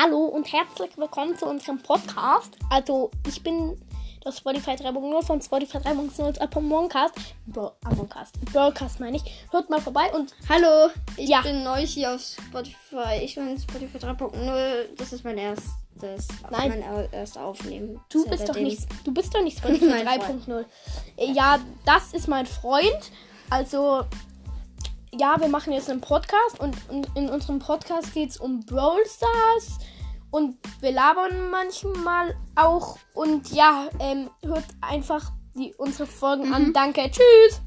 Hallo und herzlich willkommen zu unserem Podcast. Also, ich bin das Spotify 3.0 von Spotify 3.0 Amoncast. Amoncast. Broadcast meine ich. Hört mal vorbei und Hallo, ich Ja. bin neu hier auf Spotify. Ich bin Spotify 3.0. Das ist mein erstes. Nein. Mein erstes Aufnehmen. du bist doch nicht, du bist doch nicht Spotify Mein 3.0. Äh, Ja, das ist mein Freund. Also, ja, wir machen jetzt einen Podcast und, und in unserem Podcast geht es um Brawl Stars. Und wir labern manchmal auch. Und ja, ähm, hört einfach die, unsere Folgen an. Danke, tschüss.